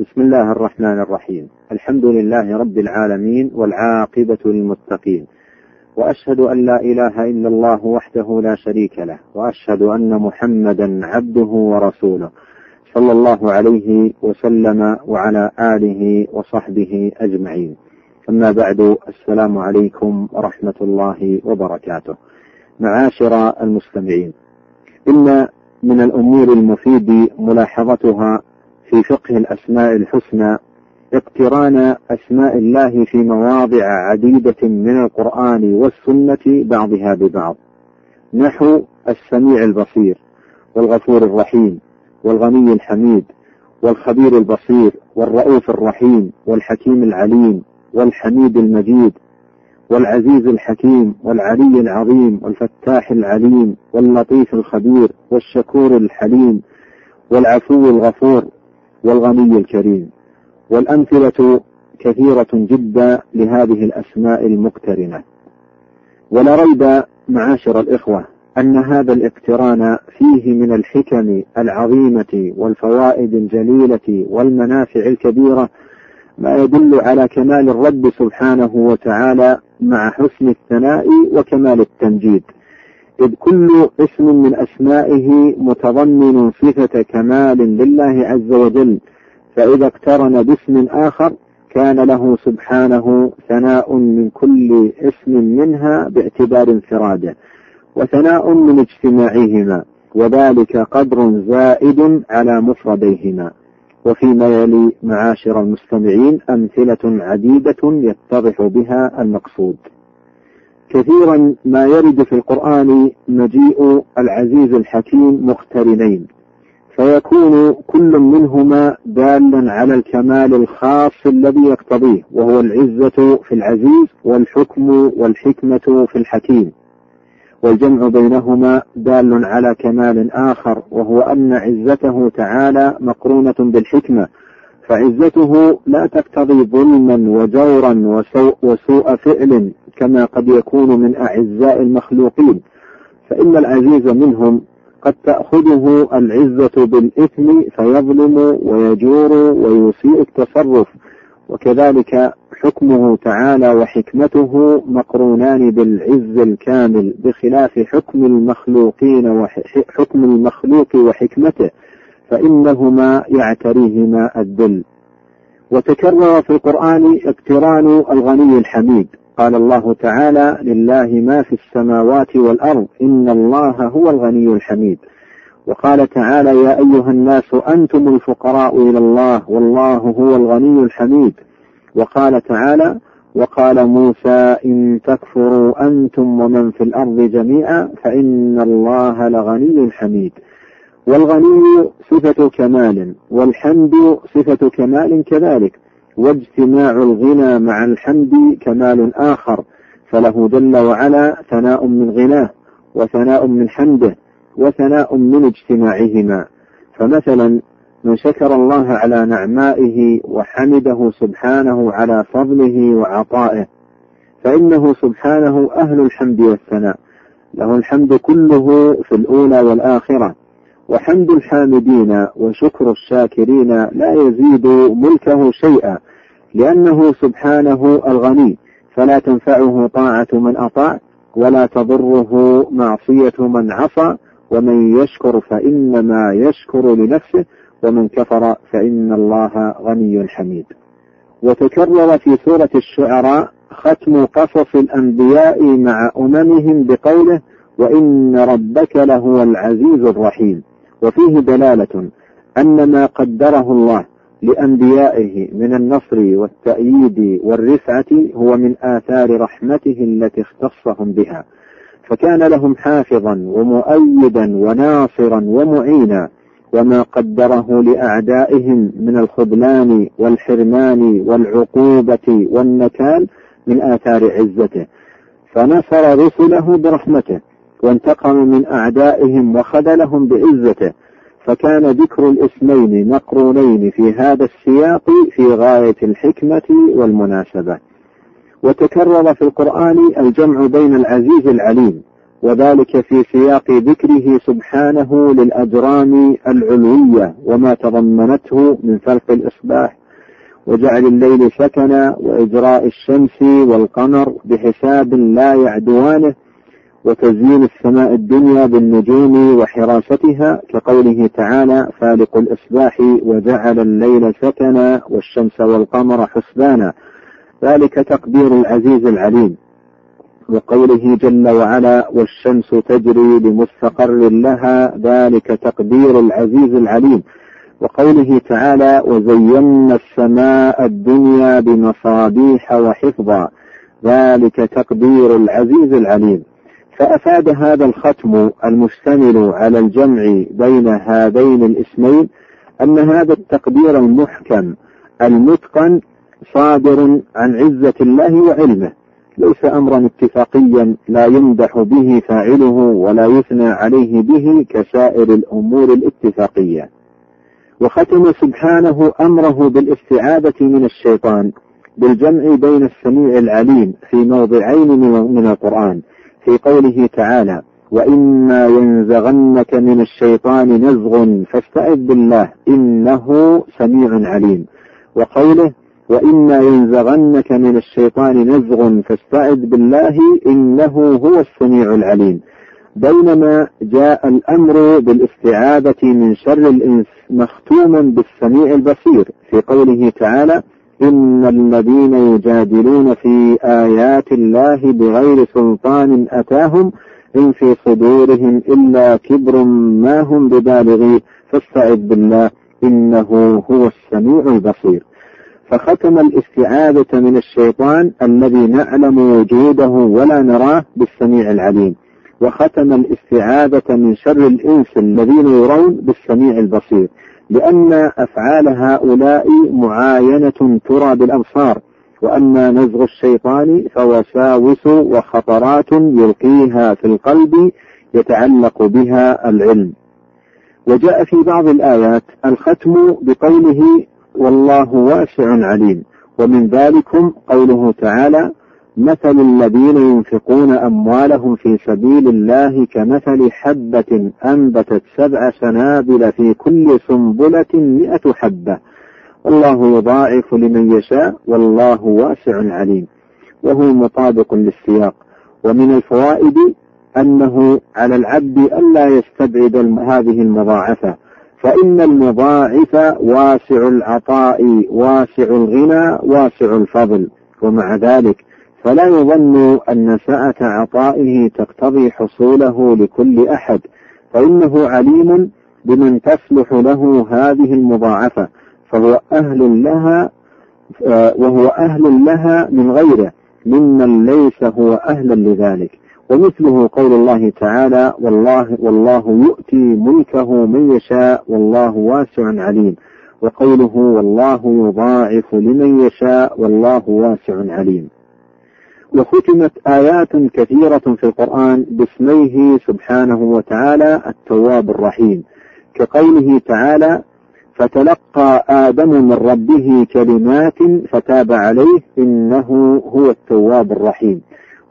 بسم الله الرحمن الرحيم. الحمد لله رب العالمين والعاقبة للمتقين. وأشهد أن لا إله إلا الله وحده لا شريك له. وأشهد أن محمدا عبده ورسوله. صلى الله عليه وسلم وعلى آله وصحبه أجمعين. أما بعد السلام عليكم ورحمة الله وبركاته. معاشر المستمعين إن من الأمور المفيد ملاحظتها في فقه الأسماء الحسنى اقتران أسماء الله في مواضع عديدة من القرآن والسنة بعضها ببعض. نحو السميع البصير والغفور الرحيم والغني الحميد والخبير البصير والرؤوف الرحيم والحكيم العليم والحميد المجيد والعزيز الحكيم والعلي العظيم والفتاح العليم واللطيف الخبير والشكور الحليم والعفو الغفور والغني الكريم. والأمثلة كثيرة جدا لهذه الأسماء المقترنة. ولا ريب معاشر الإخوة أن هذا الاقتران فيه من الحكم العظيمة والفوائد الجليلة والمنافع الكبيرة ما يدل على كمال الرب سبحانه وتعالى مع حسن الثناء وكمال التمجيد. إذ كل اسم من أسمائه متضمن صفة كمال لله عز وجل فإذا اقترن باسم آخر كان له سبحانه ثناء من كل اسم منها باعتبار انفراده وثناء من اجتماعهما وذلك قدر زائد على مفرديهما. وفيما يلي معاشر المستمعين أمثلة عديدة يتضح بها المقصود. كثيرا ما يرد في القرآن مجيء العزيز الحكيم مقترنين فيكون كل منهما دالا على الكمال الخاص الذي يقتضيه وهو العزة في العزيز والحكم والحكمة في الحكيم. والجمع بينهما دال على كمال آخر وهو أن عزته تعالى مقرونة بالحكمة فعزته لا تقتضي ظلما وجورا وسوء, وسوء فعل كما قد يكون من أعزاء المخلوقين. فإن العزيز منهم قد تأخذه العزة بالإثم فيظلم ويجور ويسيء التصرف. وكذلك حكمه تعالى وحكمته مقرونان بالعز الكامل بخلاف حكم المخلوقين وحكم المخلوق وحكمته. فإنهما يعتريهما الذل. وتكرر في القرآن اقتران الغني الحميد. قال الله تعالى لله ما في السماوات والأرض إن الله هو الغني الحميد. وقال تعالى يا أيها الناس أنتم الفقراء إلى الله والله هو الغني الحميد. وقال تعالى وقال موسى إن تكفروا أنتم ومن في الأرض جميعا فإن الله لغني حميد. والغني صفة كمال والحمد صفة كمال كذلك واجتماع الغنى مع الحمد كمال آخر فله جل وعلا ثناء من غناه وثناء من حمده وثناء من اجتماعهما. فمثلا من شكر الله على نعمائه وحمده سبحانه على فضله وعطائه فإنه سبحانه أهل الحمد والثناء له الحمد كله في الأولى والآخرة. وحمد الحامدين وشكر الشاكرين لا يزيد ملكه شيئا لأنه سبحانه الغني فلا تنفعه طاعة من أطاع ولا تضره معصية من عصى ومن يشكر فإنما يشكر لنفسه ومن كفر فإن الله غني حميد. وتكرر في سورة الشعراء ختم قصص الأنبياء مع أممهم بقوله وإن ربك لهو العزيز الرحيم وفيه دلالة أن ما قدره الله لأنبيائه من النصر والتأييد والرفعة هو من آثار رحمته التي اختصهم بها. فكان لهم حافظا ومؤيدا وناصرا ومعينا وما قدره لأعدائهم من الخذلان والحرمان والعقوبة والنكال من آثار عزته. فنصر رسله برحمته. وانتقم من أعدائهم وخذلهم بعزته. فكان ذكر الاسمين مقرونين في هذا السياق في غاية الحكمة والمناسبة. وتكرر في القرآن الجمع بين العزيز العليم وذلك في سياق ذكره سبحانه للأجرام العلوية وما تضمنته من فلق الإصباح وجعل الليل سكنا وإجراء الشمس والقمر بحساب لا يعدوانه وتزيين السماء الدنيا بالنجوم وحراستها كقوله تعالى فالق الإصباح وجعل الليل سكنا والشمس والقمر حسبانا. ذلك تقدير العزيز العليم. وقوله جل وعلا والشمس تجري لمستقر لها ذلك تقدير العزيز العليم. وقوله تعالى وزينا السماء الدنيا بمصابيح وحفظا ذلك تقدير العزيز العليم. فأفاد هذا الختم المشتمل على الجمع بين هذين الاسمين أن هذا التقدير المحكم المتقن صادر عن عزة الله وعلمه ليس أمرا اتفاقيا لا يمدح به فاعله ولا يثنى عليه به كسائر الأمور الاتفاقية. وختم سبحانه أمره بالاستعاذة من الشيطان بالجمع بين السميع العليم في موضعين من القرآن في قوله تعالى وإما ينزغنك من الشيطان نزغ فاستعذ بالله إنه سميع عليم. وقوله وإما ينزغنك من الشيطان نزغ فاستعذ بالله إنه هو السميع العليم. بينما جاء الأمر بالاستعاذة من شر الإنس مختوما بالسميع البصير. في قوله تعالى إن الذين يجادلون في آيات الله بغير سلطان أتاهم إن في صدورهم إلا كبر ما هم ببالغيه فاستعذ بالله إنه هو السميع البصير. فختم الاستعاذة من الشيطان الذي نعلم وجوده ولا نراه بالسميع العليم. وختم الاستعاذة من شر الإنس الذين يرون بالسميع البصير. لأن أفعال هؤلاء معاينة ترى بالأبصار وأما نزغ الشيطان فوساوس وخطرات يلقيها في القلب يتعلق بها العلم. وجاء في بعض الآيات الختم بقوله والله واسع عليم ومن ذلكم قوله تعالى مثل الذين ينفقون أموالهم في سبيل الله كمثل حبة أنبتت سبع سنابل في كل سنبلة مئة حبة. والله يضاعف لمن يشاء والله واسع عليم. وهو مطابق للسياق. ومن الفوائد أنه على العبد ألا يستبعد هذه المضاعفة. فإن المضاعف واسع العطاء واسع الغنى واسع الفضل. ومع ذلك فلا يظن أن سعة عطائه تقتضي حصوله لكل أحد فإنه عليم بمن تصلح له هذه المضاعفة فهو أهل لها وهو أهل لها من غيره ممن ليس هو أهلا لذلك. ومثله قول الله تعالى والله والله يؤتي ملكه من يشاء والله واسع عليم وقوله والله يضاعف لمن يشاء والله واسع عليم وختمت آيات كثيرة في القرآن باسميه سبحانه وتعالى التواب الرحيم. كقوله تعالى فتلقى آدم من ربه كلمات فتاب عليه إنه هو التواب الرحيم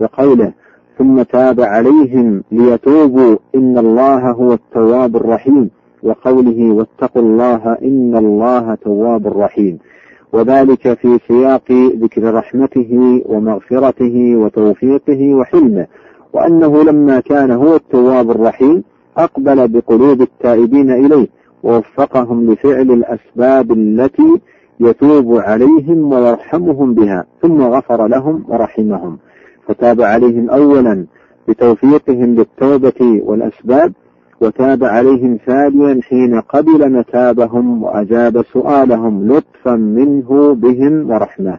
وقوله ثم تاب عليهم ليتوبوا إن الله هو التواب الرحيم وقوله واتقوا الله إن الله تواب رحيم وذلك في سياق ذكر رحمته ومغفرته وتوفيقه وحلمه وأنه لما كان هو التواب الرحيم أقبل بقلوب التائبين إليه ووفقهم لفعل الأسباب التي يتوب عليهم ويرحمهم بها ثم غفر لهم ورحمهم. فتاب عليهم أولا بتوفيقهم للتوبة والأسباب وتاب عليهم ثانيا حين قبل متابهم وأجاب سؤالهم لطفا منه بهم ورحمة.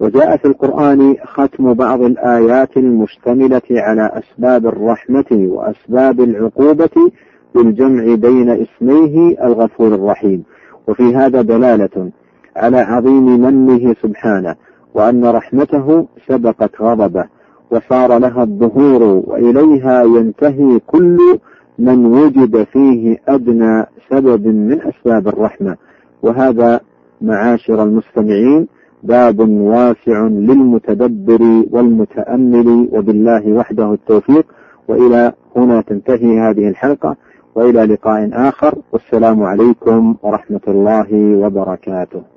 وجاء في القرآن ختم بعض الآيات المشتملة على أسباب الرحمة وأسباب العقوبة بالجمع بين اسميه الغفور الرحيم. وفي هذا دلالة على عظيم منه سبحانه وأن رحمته سبقت غضبه وصار لها الظهور وإليها ينتهي كل من وجد فيه أدنى سبب من أسباب الرحمة. وهذا معاشر المستمعين باب واسع للمتدبر والمتأمل وبالله وحده التوفيق. وإلى هنا تنتهي هذه الحلقة وإلى لقاء آخر. والسلام عليكم ورحمة الله وبركاته.